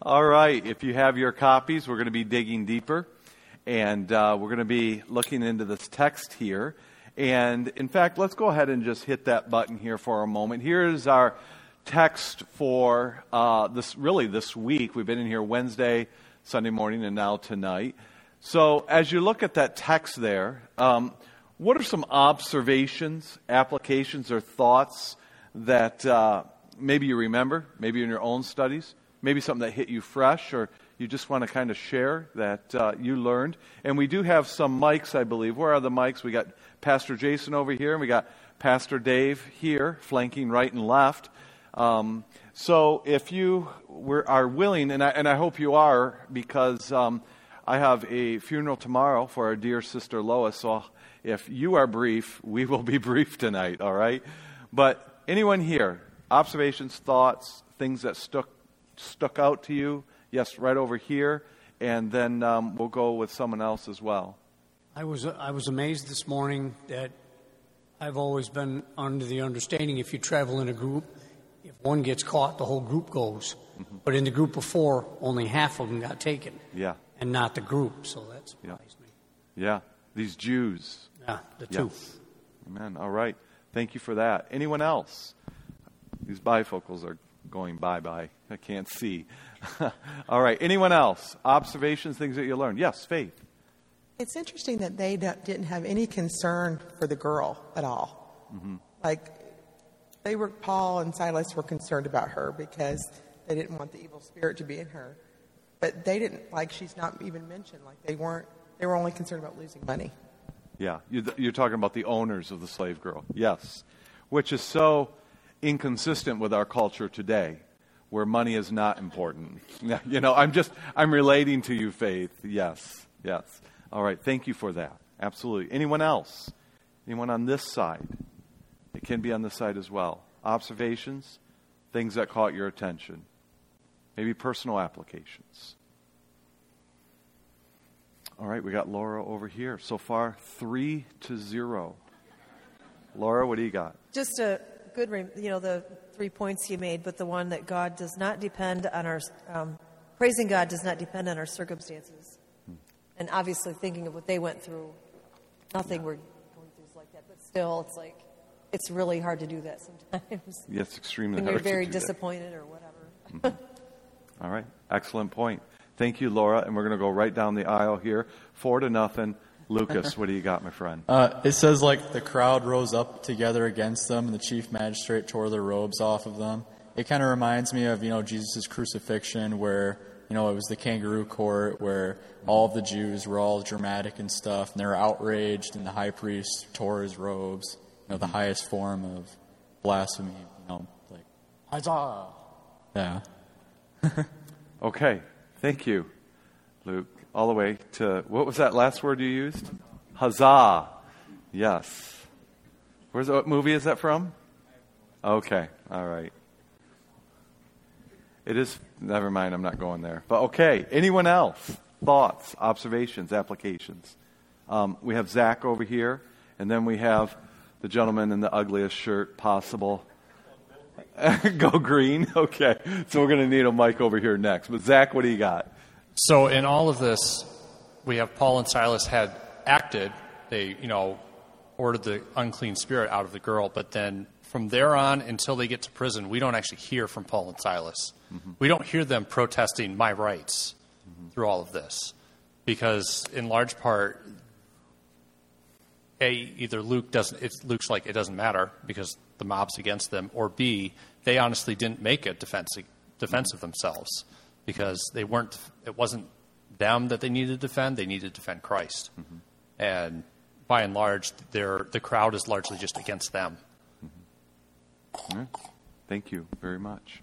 All right, if you have your copies, we're going to be digging deeper. And uh, we're going to be looking into this text here. And in fact, let's go ahead and just hit that button here for a moment. Here is our text for uh, this, really this week. We've been in here Wednesday, Sunday morning, and now tonight. So as you look at that text there, um, what are some observations, applications, or thoughts that uh, maybe you remember, maybe in your own studies, maybe something that hit you fresh, or you just want to kind of share that uh, you learned? And we do have some mics, I believe. Where are the mics? We got Pastor Jason over here, and we got Pastor Dave here, flanking right and left. Um, so if you were, are willing, and I, and I hope you are, because um, I have a funeral tomorrow for our dear sister Lois, so if you are brief, we will be brief tonight, all right? But anyone here, observations, thoughts, things that stuck, stuck out to you? Yes, right over here. And then um, we'll go with someone else as well. I was, I was amazed this morning that I've always been under the understanding if you travel in a group, if one gets caught, the whole group goes. Mm-hmm. But in the group of four, only half of them got taken. Yeah. And not the group, so that surprised yeah. me. Yeah, these Jews. Yeah, the two. Amen. All right. Thank you for that. Anyone else? These bifocals are going bye bye. I can't see. All right. Anyone else? Observations, things that you learned? Yes, Faith. It's interesting that they didn't have any concern for the girl at all. Mm-hmm. Like, they were, Paul and Silas were concerned about her because they didn't want the evil spirit to be in her. But they didn't, like, she's not even mentioned. Like, they weren't, they were only concerned about losing money. Yeah, you're talking about the owners of the slave girl. Yes. Which is so inconsistent with our culture today, where money is not important. You know, I'm just, I'm relating to you, Faith. Yes, yes. All right, thank you for that. Absolutely. Anyone else? Anyone on this side? It can be on this side as well. Observations, things that caught your attention, maybe personal applications. All right, we got Laura over here. So far, three to zero. Laura, what do you got? Just a good, you know, the three points you made, but the one that God does not depend on our, um, praising God does not depend on our circumstances. Hmm. And obviously, thinking of what they went through, nothing yeah. we're going through is like that, but still, it's like, it's really hard to do that sometimes. Yes, extremely when hard. When you're very disappointed that. or whatever. Mm-hmm. All right, excellent point. Thank you, Laura. And we're going to go right down the aisle here. Four to nothing. Lucas, what do you got, my friend? Uh, it says, like, the crowd rose up together against them, and the chief magistrate tore their robes off of them. It kind of reminds me of, you know, Jesus' crucifixion, where, you know, it was the kangaroo court, where all of the Jews were all dramatic and stuff, and they were outraged, and the high priest tore his robes. You know, the highest form of blasphemy, you know, like, huzzah! Yeah. okay. Thank you, Luke. All the way to, what was that last word you used? Huzzah. Yes. Where's what movie is that from? Okay. All right. It is, never mind, I'm not going there. But okay. Anyone else? Thoughts, observations, applications? Um, we have Zach over here, and then we have the gentleman in the ugliest shirt possible. Go green. Okay. So we're going to need a mic over here next. But Zach, what do you got? So in all of this, we have Paul and Silas had acted. They, you know, ordered the unclean spirit out of the girl, but then from there on until they get to prison, we don't actually hear from Paul and Silas. Mm-hmm. We don't hear them protesting my rights mm-hmm. through all of this. Because in large part, A, either Luke doesn't, it looks like it doesn't matter because the mob's against them, or B, they honestly didn't make a defense, defense of themselves because they weren't, it wasn't them that they needed to defend, they needed to defend Christ. Mm-hmm. And by and large, the crowd is largely just against them. Mm-hmm. Right. Thank you very much.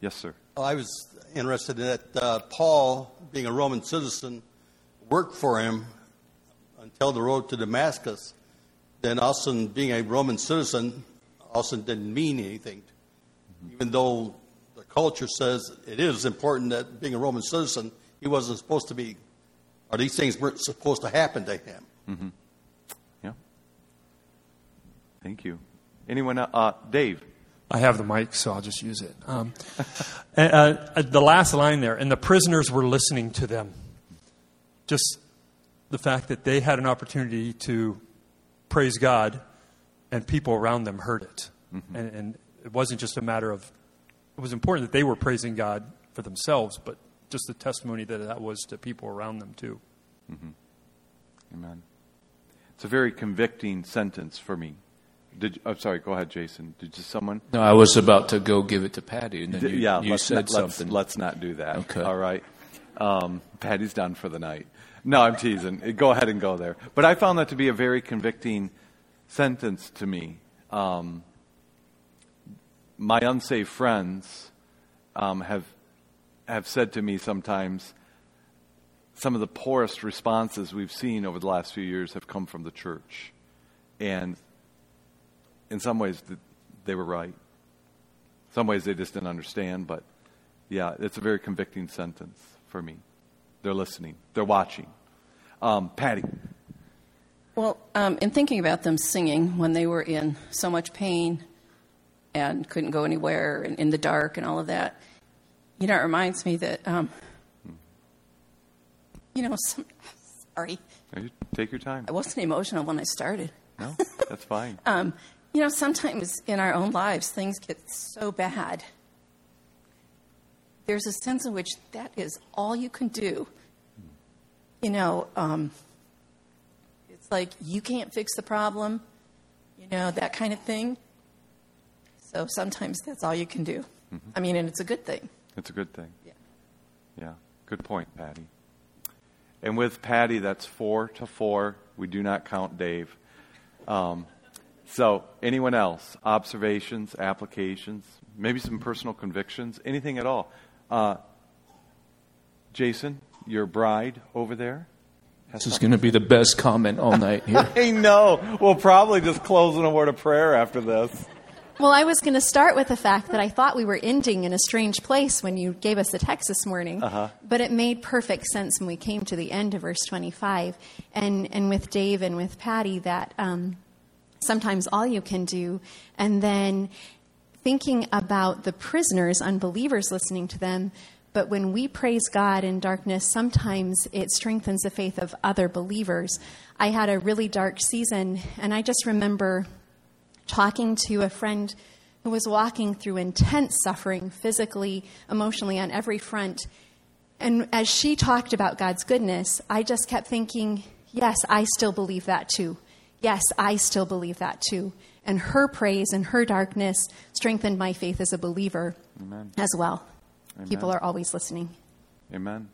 Yes, sir. Well, I was interested in that uh, Paul, being a Roman citizen, worked for him until the road to Damascus then Austin, being a Roman citizen, Austin didn't mean anything. Mm-hmm. Even though the culture says it is important that being a Roman citizen, he wasn't supposed to be, or these things weren't supposed to happen to him. Mm-hmm. Yeah. Thank you. Anyone? Uh, Dave. I have the mic, so I'll just use it. Um, uh, uh, the last line there, and the prisoners were listening to them. Just the fact that they had an opportunity to praise God, and people around them heard it. Mm-hmm. And, and it wasn't just a matter of, it was important that they were praising God for themselves, but just the testimony that that was to people around them, too. Mm-hmm. Amen. It's a very convicting sentence for me. Did I'm sorry. Go ahead, Jason. Did you someone? No, I was about to go give it to Patty, and then you, yeah, you said not, something. Let's, let's, not do that. Okay. All right. Um, Patty's done for the night. No, I'm teasing. Go ahead and go there. But I found that to be a very convicting sentence to me. Um, my unsaved friends um, have have said to me sometimes some of the poorest responses we've seen over the last few years have come from the church, and in some ways they were right. Some ways they just didn't understand, but yeah, it's a very convicting sentence for me. They're listening. They're watching. Um, Patty. Well, um, in thinking about them singing when they were in so much pain and couldn't go anywhere and in the dark and all of that, you know, it reminds me that, um, you know, some, sorry. Take your time. I wasn't emotional when I started. No, that's fine. um, you know, sometimes in our own lives, things get so bad there's a sense in which that is all you can do. You know, um, it's like you can't fix the problem, you know, that kind of thing. So sometimes that's all you can do. Mm-hmm. I mean, and it's a good thing. It's a good thing. Yeah. Yeah. Good point, Patty. And with Patty, that's four to four. We do not count Dave. Um, so, anyone else? Observations, applications, maybe some personal convictions, anything at all? Uh, Jason, your bride over there. This is going to be the best comment all night here. I know. We'll probably just close in a word of prayer after this. Well, I was going to start with the fact that I thought we were ending in a strange place when you gave us the text this morning. Uh-huh. But it made perfect sense when we came to the end of verse 25. And, and with Dave and with Patty, that um, sometimes all you can do. And then thinking about the prisoners, unbelievers listening to them, but when we praise God in darkness, sometimes it strengthens the faith of other believers. I had a really dark season, and I just remember talking to a friend who was walking through intense suffering, physically, emotionally, on every front. And as she talked about God's goodness, I just kept thinking, yes, I still believe that too. Yes, I still believe that too and her praise and her darkness strengthened my faith as a believer Amen. as well. Amen. People are always listening. Amen.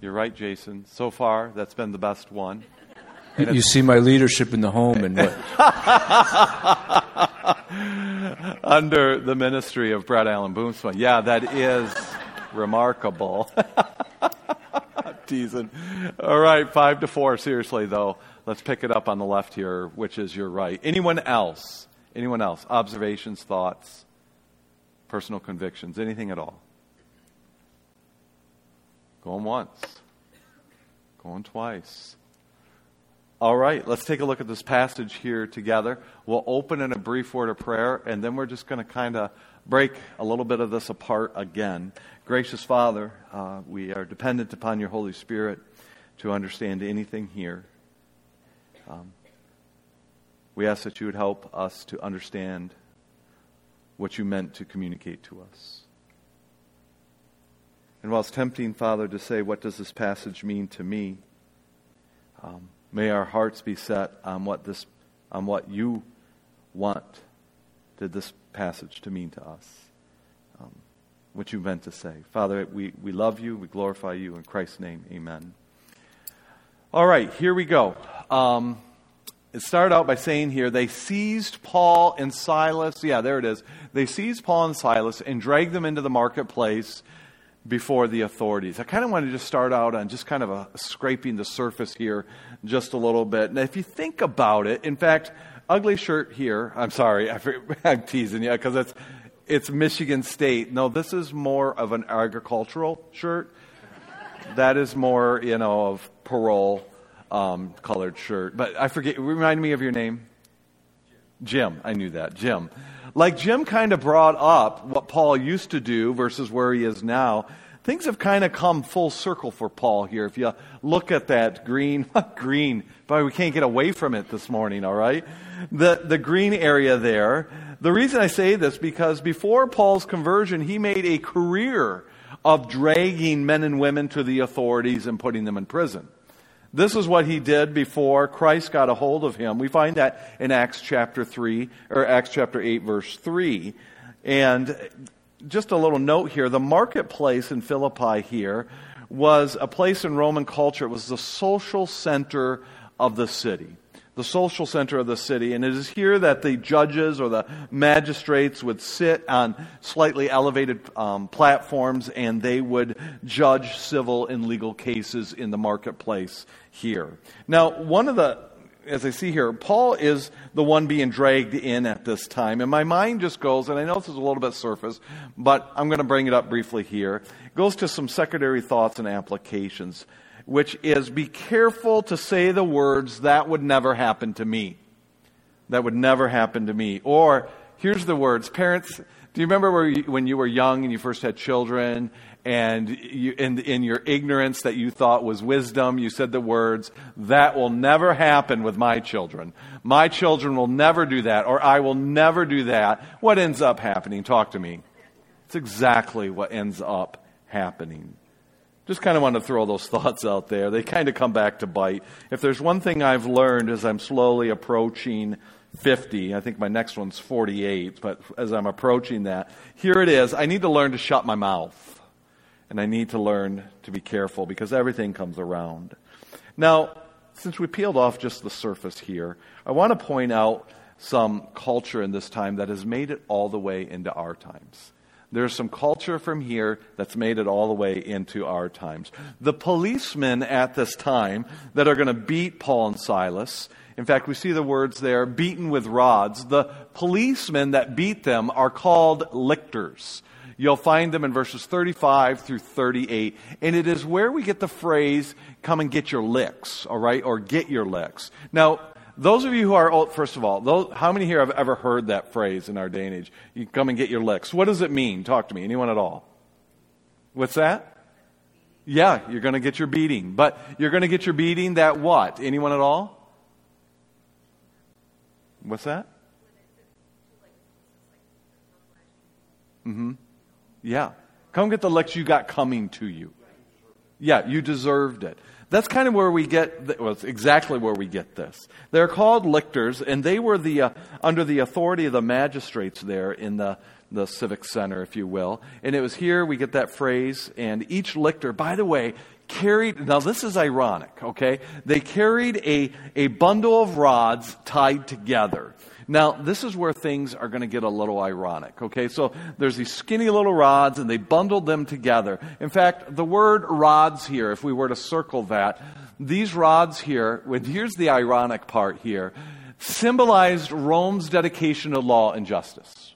You're right, Jason. So far, that's been the best one. You see my leadership in the home and what? Under the ministry of Brett Allen Boomsma. Yeah, that is remarkable. Teasing. All right, five to four. Seriously, though. Let's pick it up on the left here, which is your right. Anyone else? Anyone else? Observations, thoughts, personal convictions, anything at all? Going once, going twice. All right, let's take a look at this passage here together. We'll open in a brief word of prayer, and then we're just going to kind of break a little bit of this apart again. Gracious Father, uh, we are dependent upon your Holy Spirit to understand anything here. Um, we ask that you would help us to understand what you meant to communicate to us. And while it's tempting, Father, to say, what does this passage mean to me? Um, may our hearts be set on what this, on what you want did this passage to mean to us. Um, what you meant to say. Father, we, we love you. We glorify you. In Christ's name, amen. All right, here we go. Um, it started out by saying here they seized Paul and Silas. Yeah, there it is. They seized Paul and Silas and dragged them into the marketplace before the authorities. I kind of want to just start out on just kind of a, scraping the surface here just a little bit. And if you think about it, in fact, ugly shirt here. I'm sorry, I'm teasing you because it's it's Michigan State. No, this is more of an agricultural shirt. That is more, you know, of parole um, colored shirt. But I forget, remind me of your name. Jim, I knew that. Jim. Like Jim kind of brought up what Paul used to do versus where he is now, things have kind of come full circle for Paul here. If you look at that green, green, but we can't get away from it this morning, all right? The, the green area there. The reason I say this because before Paul's conversion, he made a career of dragging men and women to the authorities and putting them in prison. This is what he did before Christ got a hold of him. We find that in Acts chapter 3, or Acts chapter 8, verse 3. And just a little note here the marketplace in Philippi here was a place in Roman culture. It was the social center of the city the social center of the city. And it is here that the judges or the magistrates would sit on slightly elevated um, platforms and they would judge civil and legal cases in the marketplace here. Now, one of the as I see here, Paul is the one being dragged in at this time. And my mind just goes, and I know this is a little bit surface, but I'm going to bring it up briefly here. It goes to some secondary thoughts and applications which is be careful to say the words, that would never happen to me. That would never happen to me. Or, here's the words. Parents, do you remember you, when you were young and you first had children and you, in, in your ignorance that you thought was wisdom, you said the words, that will never happen with my children. My children will never do that, or I will never do that. What ends up happening? Talk to me. It's exactly what ends up happening. Just kind of want to throw those thoughts out there. They kind of come back to bite. If there's one thing I've learned as I'm slowly approaching 50, I think my next one's 48, but as I'm approaching that, here it is. I need to learn to shut my mouth. And I need to learn to be careful because everything comes around. Now, since we peeled off just the surface here, I want to point out some culture in this time that has made it all the way into our times. There's some culture from here that's made it all the way into our times. The policemen at this time that are going to beat Paul and Silas, in fact, we see the words there, beaten with rods. The policemen that beat them are called lictors. You'll find them in verses 35 through 38. And it is where we get the phrase, come and get your licks, all right, or get your licks. Now, those of you who are old, first of all, those, how many here have ever heard that phrase in our day and age? You come and get your licks. What does it mean? Talk to me. Anyone at all? What's that? Yeah, you're going to get your beating. But you're going to get your beating that what? Anyone at all? What's that? Mm-hmm. Yeah. Come get the licks you got coming to you. Yeah, you deserved it. That's kind of where we get, well, it's exactly where we get this. They're called lictors, and they were the, uh, under the authority of the magistrates there in the, the civic center, if you will. And it was here we get that phrase, and each lictor, by the way, carried, now this is ironic, okay? They carried a, a bundle of rods tied together. Now, this is where things are going to get a little ironic, okay? So there's these skinny little rods and they bundled them together. In fact, the word rods here, if we were to circle that, these rods here, here's the ironic part here, symbolized Rome's dedication to law and justice.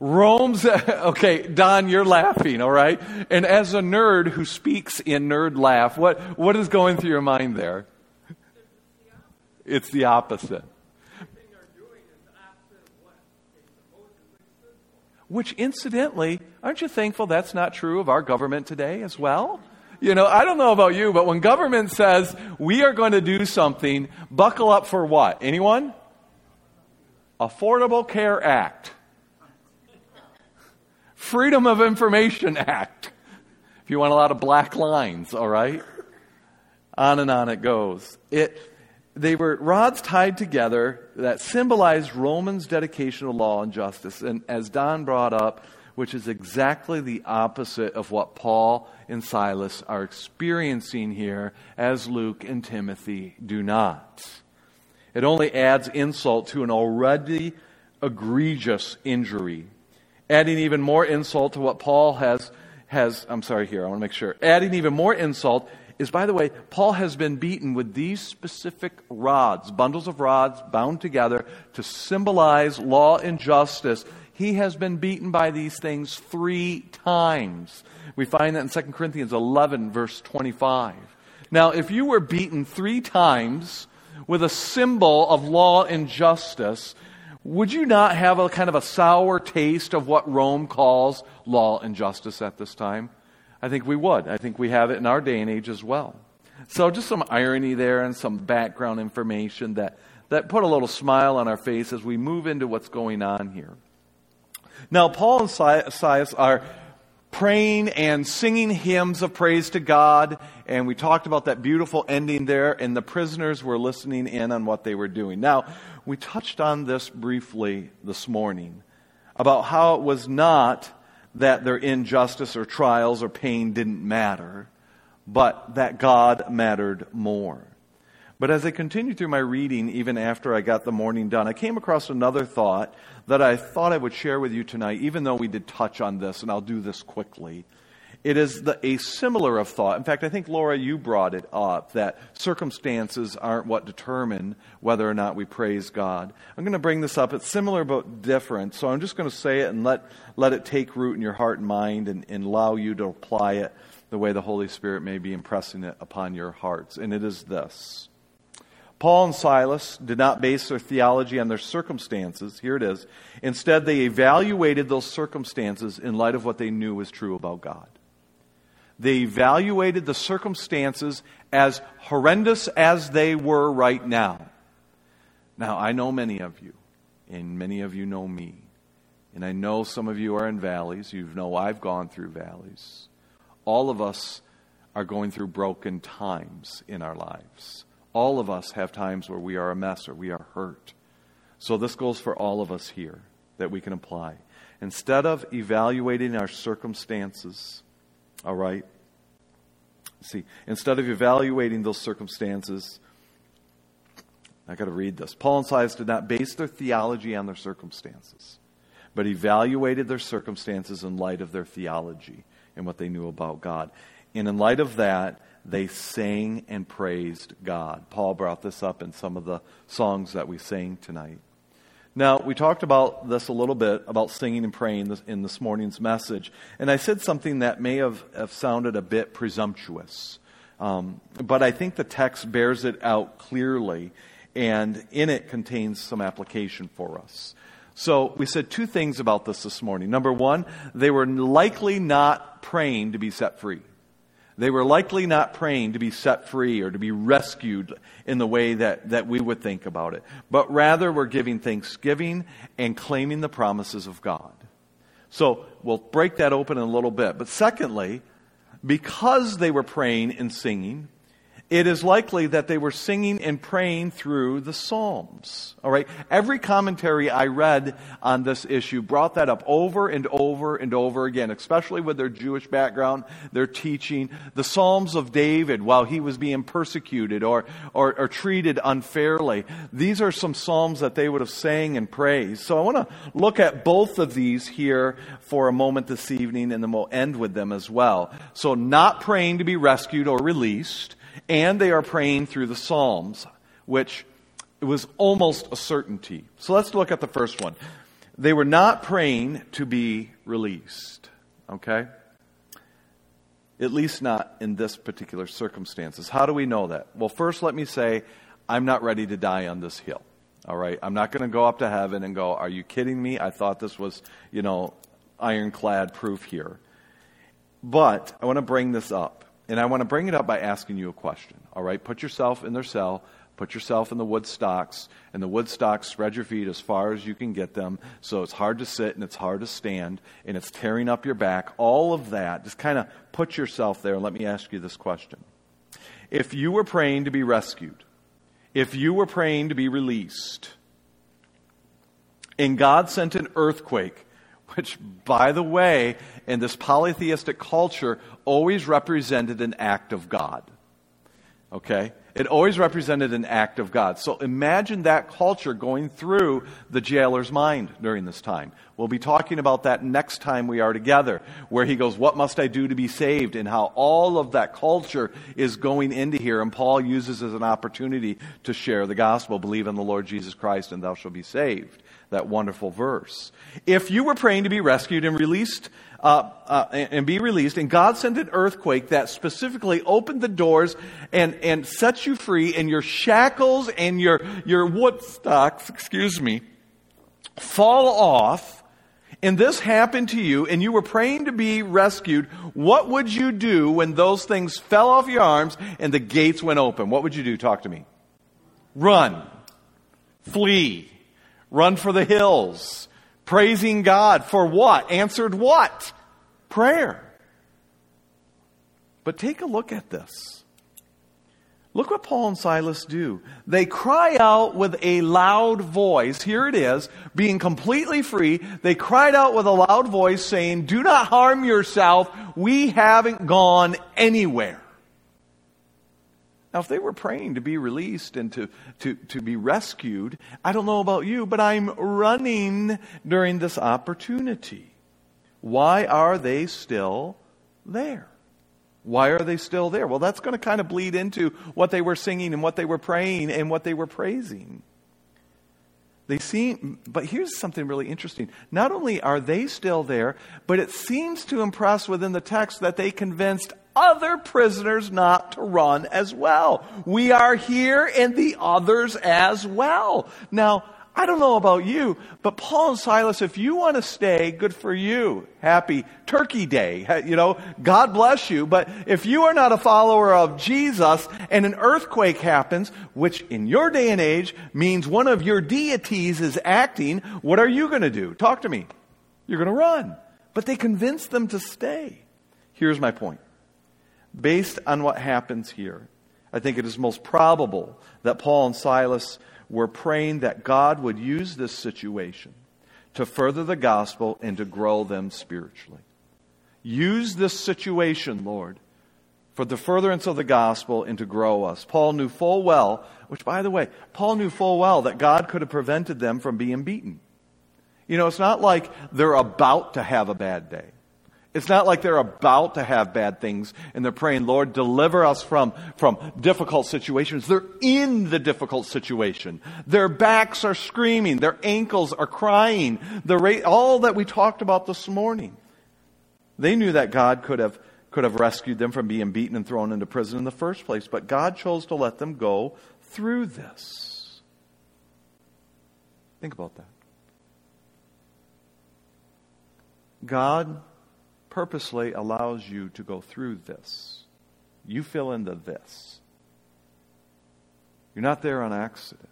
Rome's, okay, Don, you're laughing, all right? And as a nerd who speaks in nerd laugh, what, what is going through your mind there? It's the opposite. Which, incidentally, aren't you thankful that's not true of our government today as well? You know, I don't know about you, but when government says we are going to do something, buckle up for what? Anyone? Affordable Care Act. Freedom of Information Act. If you want a lot of black lines, all right? On and on it goes. It they were rods tied together that symbolized Romans' dedication to law and justice. And as Don brought up, which is exactly the opposite of what Paul and Silas are experiencing here, as Luke and Timothy do not. It only adds insult to an already egregious injury, adding even more insult to what Paul has has I'm sorry here, I want to make sure. Adding even more insult is, by the way, Paul has been beaten with these specific rods, bundles of rods bound together to symbolize law and justice. He has been beaten by these things three times. We find that in 2 Corinthians 11, verse 25. Now, if you were beaten three times with a symbol of law and justice, would you not have a kind of a sour taste of what Rome calls law and justice at this time? I think we would. I think we have it in our day and age as well. So just some irony there and some background information that, that put a little smile on our face as we move into what's going on here. Now, Paul and Silas are praying and singing hymns of praise to God, and we talked about that beautiful ending there, and the prisoners were listening in on what they were doing. Now, we touched on this briefly this morning about how it was not that their injustice or trials or pain didn't matter, but that God mattered more. But as I continued through my reading, even after I got the morning done, I came across another thought that I thought I would share with you tonight, even though we did touch on this, and I'll do this quickly. It is the, a similar of thought. In fact, I think, Laura, you brought it up that circumstances aren't what determine whether or not we praise God. I'm going to bring this up. It's similar but different. So I'm just going to say it and let, let it take root in your heart and mind and, and allow you to apply it the way the Holy Spirit may be impressing it upon your hearts. And it is this Paul and Silas did not base their theology on their circumstances. Here it is. Instead, they evaluated those circumstances in light of what they knew was true about God. They evaluated the circumstances as horrendous as they were right now. Now, I know many of you, and many of you know me. And I know some of you are in valleys. You know I've gone through valleys. All of us are going through broken times in our lives. All of us have times where we are a mess or we are hurt. So this goes for all of us here that we can apply. Instead of evaluating our circumstances, all right? See, instead of evaluating those circumstances, I got to read this. Paul and Silas did not base their theology on their circumstances, but evaluated their circumstances in light of their theology and what they knew about God. And in light of that, they sang and praised God. Paul brought this up in some of the songs that we sang tonight. Now, we talked about this a little bit, about singing and praying in this morning's message. And I said something that may have, have sounded a bit presumptuous. Um, but I think the text bears it out clearly, and in it contains some application for us. So we said two things about this this morning. Number one, they were likely not praying to be set free. They were likely not praying to be set free or to be rescued in the way that, that we would think about it, but rather were giving thanksgiving and claiming the promises of God. So we'll break that open in a little bit. But secondly, because they were praying and singing, it is likely that they were singing and praying through the Psalms. All right? Every commentary I read on this issue brought that up over and over and over again, especially with their Jewish background, their teaching. The Psalms of David while he was being persecuted or, or, or treated unfairly. These are some Psalms that they would have sang and praised. So I want to look at both of these here for a moment this evening, and then we'll end with them as well. So, not praying to be rescued or released and they are praying through the Psalms, which was almost a certainty. So let's look at the first one. They were not praying to be released, okay? At least not in this particular circumstances. How do we know that? Well, first let me say I'm not ready to die on this hill. All right? I'm not going to go up to heaven and go, "Are you kidding me? I thought this was, you know, ironclad proof here." But I want to bring this up and I want to bring it up by asking you a question. All right? Put yourself in their cell. Put yourself in the wood stocks. And the wood stocks, spread your feet as far as you can get them. So it's hard to sit and it's hard to stand and it's tearing up your back. All of that. Just kind of put yourself there and let me ask you this question. If you were praying to be rescued, if you were praying to be released, and God sent an earthquake which, by the way, in this polytheistic culture, always represented an act of God. Okay? It always represented an act of God. So imagine that culture going through the jailer's mind during this time. We'll be talking about that next time we are together, where he goes, What must I do to be saved? And how all of that culture is going into here. And Paul uses as an opportunity to share the gospel believe in the Lord Jesus Christ, and thou shalt be saved. That wonderful verse. If you were praying to be rescued and released, uh, uh, and be released, and God sent an earthquake that specifically opened the doors and, and set you free, and your shackles and your, your wood stocks, excuse me, fall off, and this happened to you, and you were praying to be rescued, what would you do when those things fell off your arms and the gates went open? What would you do? Talk to me. Run. Flee. Run for the hills. Praising God for what? Answered what? Prayer. But take a look at this. Look what Paul and Silas do. They cry out with a loud voice. Here it is, being completely free. They cried out with a loud voice saying, Do not harm yourself. We haven't gone anywhere. Now, if they were praying to be released and to, to, to be rescued, I don't know about you, but I'm running during this opportunity. Why are they still there? Why are they still there? Well, that's going to kind of bleed into what they were singing and what they were praying and what they were praising. They seem, but here's something really interesting. Not only are they still there, but it seems to impress within the text that they convinced other prisoners not to run as well. We are here and the others as well. Now, I don't know about you, but Paul and Silas, if you want to stay, good for you. Happy Turkey Day. You know, God bless you. But if you are not a follower of Jesus and an earthquake happens, which in your day and age means one of your deities is acting, what are you going to do? Talk to me. You're going to run. But they convinced them to stay. Here's my point. Based on what happens here, I think it is most probable that Paul and Silas were praying that God would use this situation to further the gospel and to grow them spiritually. Use this situation, Lord, for the furtherance of the gospel and to grow us. Paul knew full well, which by the way, Paul knew full well that God could have prevented them from being beaten. You know, it's not like they're about to have a bad day. It's not like they're about to have bad things and they're praying, Lord, deliver us from, from difficult situations. They're in the difficult situation. Their backs are screaming. Their ankles are crying. The ra- all that we talked about this morning. They knew that God could have, could have rescued them from being beaten and thrown into prison in the first place, but God chose to let them go through this. Think about that. God purposely allows you to go through this. You fill in the this. You're not there on accident.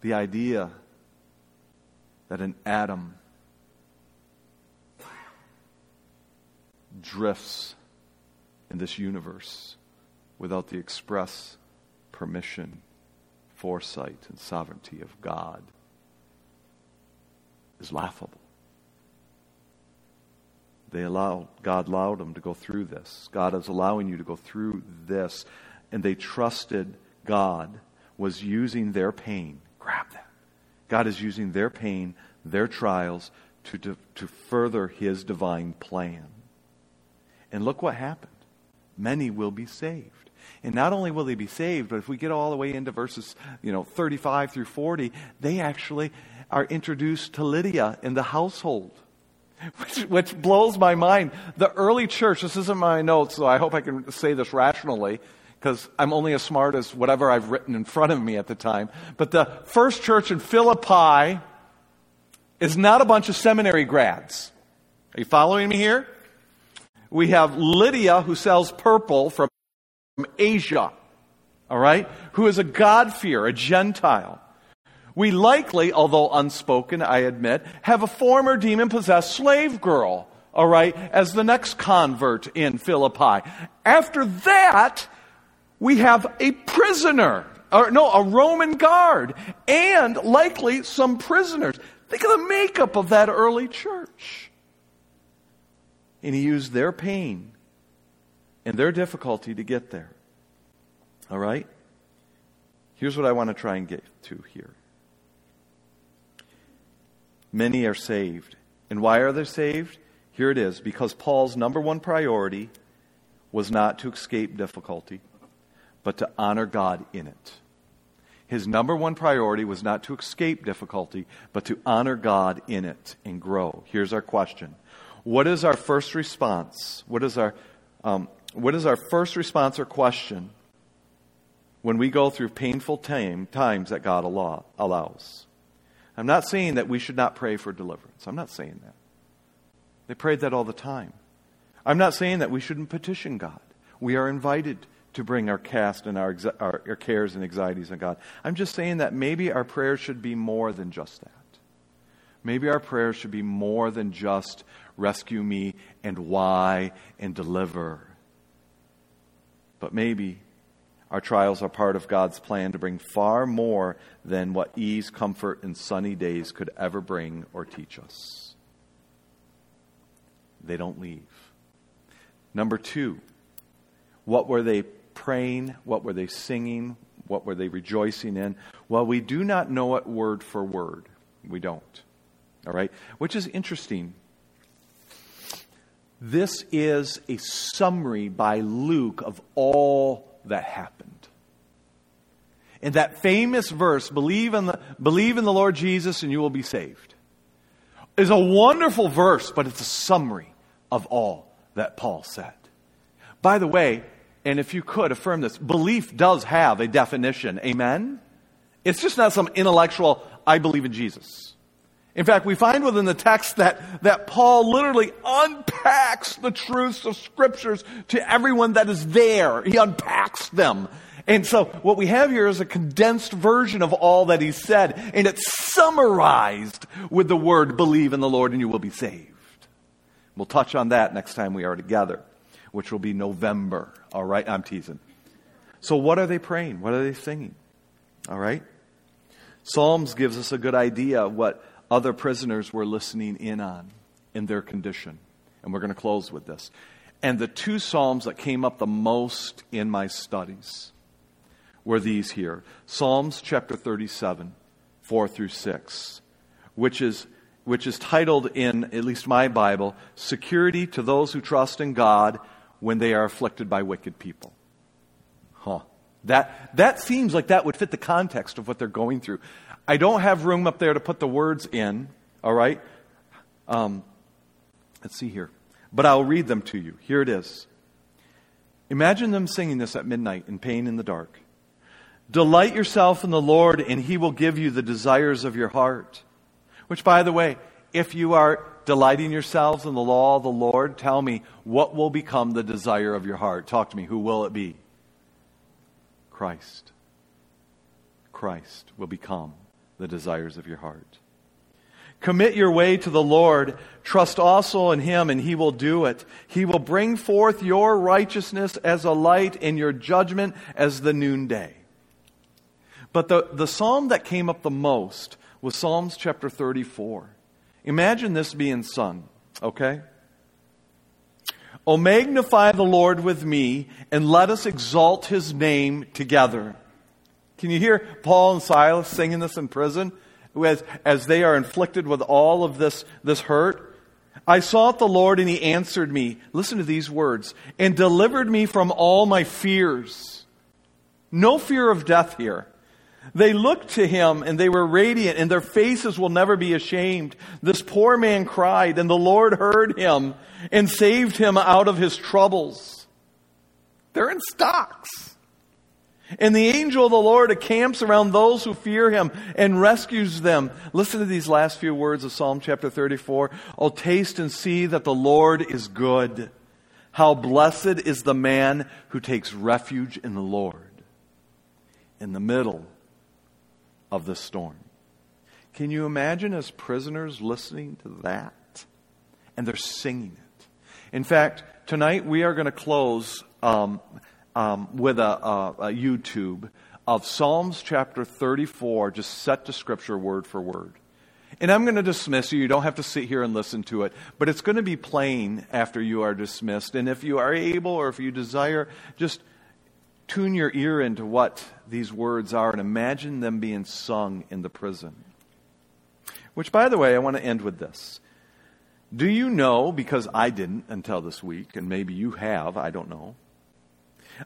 The idea that an atom drifts in this universe without the express permission, foresight, and sovereignty of God is laughable. They allowed, God allowed them to go through this. God is allowing you to go through this. And they trusted God was using their pain. Grab that. God is using their pain, their trials, to, to, to further his divine plan. And look what happened. Many will be saved. And not only will they be saved, but if we get all the way into verses, you know, 35 through 40, they actually are introduced to Lydia in the household which, which blows my mind. The early church, this isn't my notes, so I hope I can say this rationally because I'm only as smart as whatever I've written in front of me at the time. But the first church in Philippi is not a bunch of seminary grads. Are you following me here? We have Lydia, who sells purple from Asia, all right, who is a God-fearer, a Gentile. We likely, although unspoken, I admit, have a former demon possessed slave girl, all right, as the next convert in Philippi. After that, we have a prisoner, or no, a Roman guard, and likely some prisoners. Think of the makeup of that early church. And he used their pain and their difficulty to get there. All right? Here's what I want to try and get to here many are saved. And why are they saved? Here it is because Paul's number one priority was not to escape difficulty, but to honor God in it. His number one priority was not to escape difficulty, but to honor God in it and grow. Here's our question What is our first response? What is our, um, what is our first response or question when we go through painful time, times that God allow, allows? I'm not saying that we should not pray for deliverance. I'm not saying that. They prayed that all the time. I'm not saying that we shouldn't petition God. We are invited to bring our cast and our, our, our cares and anxieties on God. I'm just saying that maybe our prayers should be more than just that. Maybe our prayers should be more than just rescue me and why and deliver. But maybe our trials are part of God's plan to bring far more than what ease, comfort, and sunny days could ever bring or teach us. They don't leave. Number two, what were they praying? What were they singing? What were they rejoicing in? Well, we do not know it word for word. We don't. All right? Which is interesting. This is a summary by Luke of all that happened. In that famous verse, believe in the, believe in the Lord Jesus and you will be saved, is a wonderful verse, but it's a summary of all that Paul said. By the way, and if you could affirm this, belief does have a definition. Amen? It's just not some intellectual, I believe in Jesus. In fact, we find within the text that, that Paul literally unpacks the truths of scriptures to everyone that is there. He unpacks them. And so what we have here is a condensed version of all that he said, and it's summarized with the word believe in the Lord and you will be saved. We'll touch on that next time we are together which will be November. All right? I'm teasing. So, what are they praying? What are they singing? All right? Psalms gives us a good idea of what other prisoners were listening in on in their condition. And we're going to close with this. And the two Psalms that came up the most in my studies were these here Psalms chapter 37, 4 through 6, which is, which is titled in, at least my Bible, Security to Those Who Trust in God when they are afflicted by wicked people. Huh. That, that seems like that would fit the context of what they're going through. I don't have room up there to put the words in, all right? Um, let's see here. But I'll read them to you. Here it is. Imagine them singing this at midnight in pain in the dark. Delight yourself in the Lord, and he will give you the desires of your heart. Which, by the way, if you are delighting yourselves in the law of the Lord, tell me what will become the desire of your heart. Talk to me. Who will it be? Christ. Christ will become the desires of your heart. Commit your way to the Lord. Trust also in Him, and He will do it. He will bring forth your righteousness as a light and your judgment as the noonday. But the, the psalm that came up the most was Psalms chapter 34. Imagine this being sung, okay? Oh, magnify the Lord with me, and let us exalt his name together. Can you hear Paul and Silas singing this in prison? As, as they are inflicted with all of this, this hurt. I sought the Lord, and he answered me. Listen to these words and delivered me from all my fears. No fear of death here. They looked to him and they were radiant and their faces will never be ashamed. This poor man cried and the Lord heard him and saved him out of his troubles. They're in stocks. And the angel of the Lord encamps around those who fear him and rescues them. Listen to these last few words of Psalm chapter 34. Oh, taste and see that the Lord is good. How blessed is the man who takes refuge in the Lord. In the middle of the storm. Can you imagine as prisoners listening to that? And they're singing it. In fact, tonight we are going to close um, um, with a, a, a YouTube of Psalms chapter 34, just set to Scripture word for word. And I'm going to dismiss you. You don't have to sit here and listen to it, but it's going to be playing after you are dismissed. And if you are able or if you desire, just tune your ear into what these words are and imagine them being sung in the prison. Which, by the way, I want to end with this. Do you know, because I didn't until this week, and maybe you have, I don't know,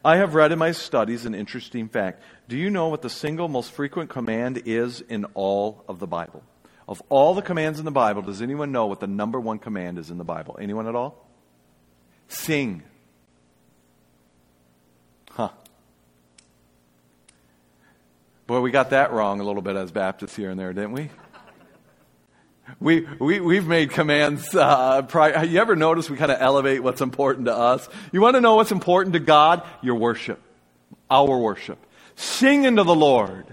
I have read in my studies an interesting fact. Do you know what the single most frequent command is in all of the Bible? Of all the commands in the Bible, does anyone know what the number one command is in the Bible? Anyone at all? Sing. Huh. Boy, we got that wrong a little bit as Baptists here and there, didn't we? We, we, we've made commands. Uh, pri- you ever notice we kind of elevate what's important to us? You want to know what's important to God? Your worship. Our worship. Sing unto the Lord.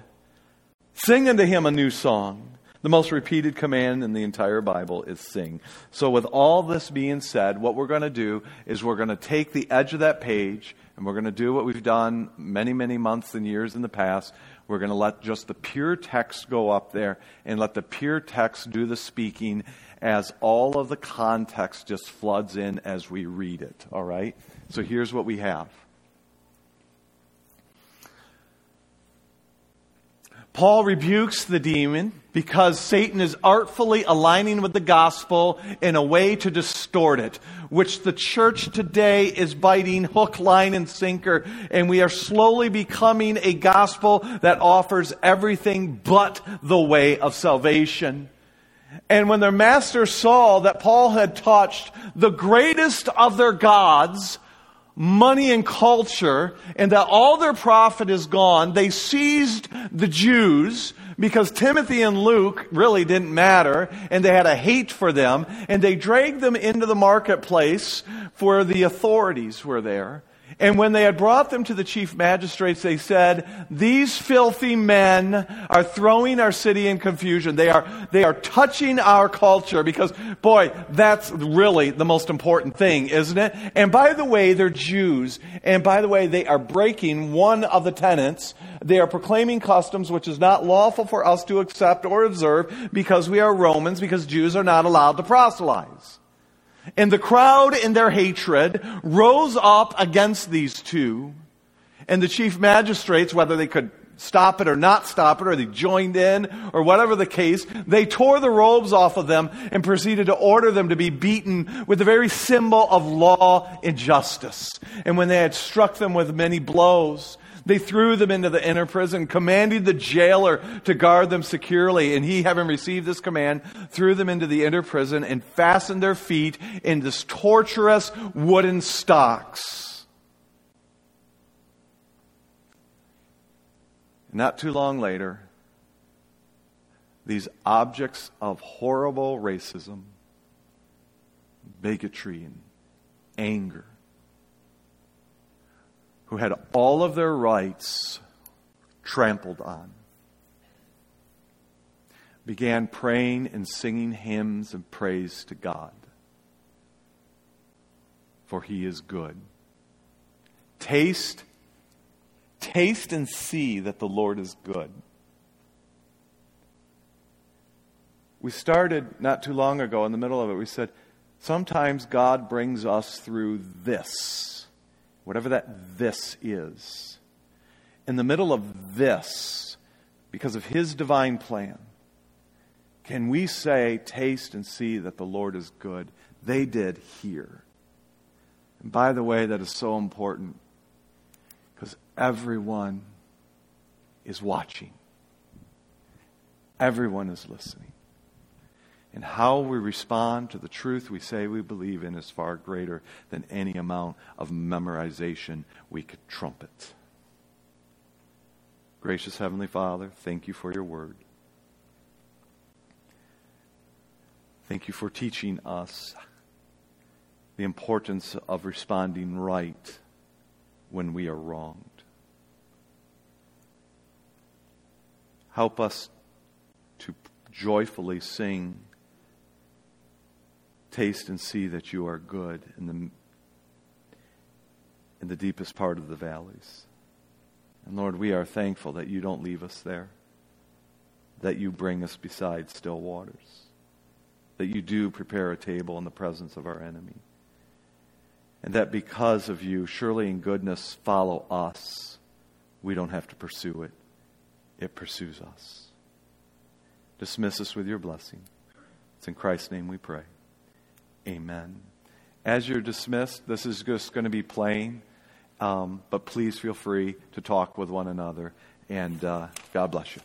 Sing unto Him a new song. The most repeated command in the entire Bible is sing. So, with all this being said, what we're going to do is we're going to take the edge of that page and we're going to do what we've done many, many months and years in the past. We're going to let just the pure text go up there and let the pure text do the speaking as all of the context just floods in as we read it. All right? So here's what we have. Paul rebukes the demon because Satan is artfully aligning with the gospel in a way to distort it, which the church today is biting hook, line, and sinker. And we are slowly becoming a gospel that offers everything but the way of salvation. And when their master saw that Paul had touched the greatest of their gods, money and culture and that all their profit is gone, they seized the Jews because Timothy and Luke really didn't matter and they had a hate for them and they dragged them into the marketplace where the authorities were there. And when they had brought them to the chief magistrates, they said, These filthy men are throwing our city in confusion. They are, they are touching our culture because, boy, that's really the most important thing, isn't it? And by the way, they're Jews. And by the way, they are breaking one of the tenets. They are proclaiming customs which is not lawful for us to accept or observe because we are Romans, because Jews are not allowed to proselytize. And the crowd in their hatred rose up against these two. And the chief magistrates, whether they could stop it or not stop it, or they joined in, or whatever the case, they tore the robes off of them and proceeded to order them to be beaten with the very symbol of law and justice. And when they had struck them with many blows, they threw them into the inner prison, commanding the jailer to guard them securely. And he, having received this command, threw them into the inner prison and fastened their feet in this torturous wooden stocks. Not too long later, these objects of horrible racism, bigotry, and anger who had all of their rights trampled on, began praying and singing hymns of praise to God. For he is good. Taste, taste and see that the Lord is good. We started not too long ago in the middle of it, we said, sometimes God brings us through this whatever that this is, in the middle of this, because of His divine plan, can we say, taste and see that the Lord is good? They did here. And by the way, that is so important because everyone is watching, everyone is listening. And how we respond to the truth we say we believe in is far greater than any amount of memorization we could trumpet. Gracious Heavenly Father, thank you for your word. Thank you for teaching us the importance of responding right when we are wronged. Help us to joyfully sing taste and see that you are good in the, in the deepest part of the valleys. And Lord, we are thankful that you don't leave us there, that you bring us beside still waters, that you do prepare a table in the presence of our enemy, and that because of you, surely in goodness follow us. We don't have to pursue it, it pursues us. Dismiss us with your blessing. It's in Christ's name we pray. Amen. As you're dismissed, this is just going to be playing. Um, but please feel free to talk with one another. And uh, God bless you.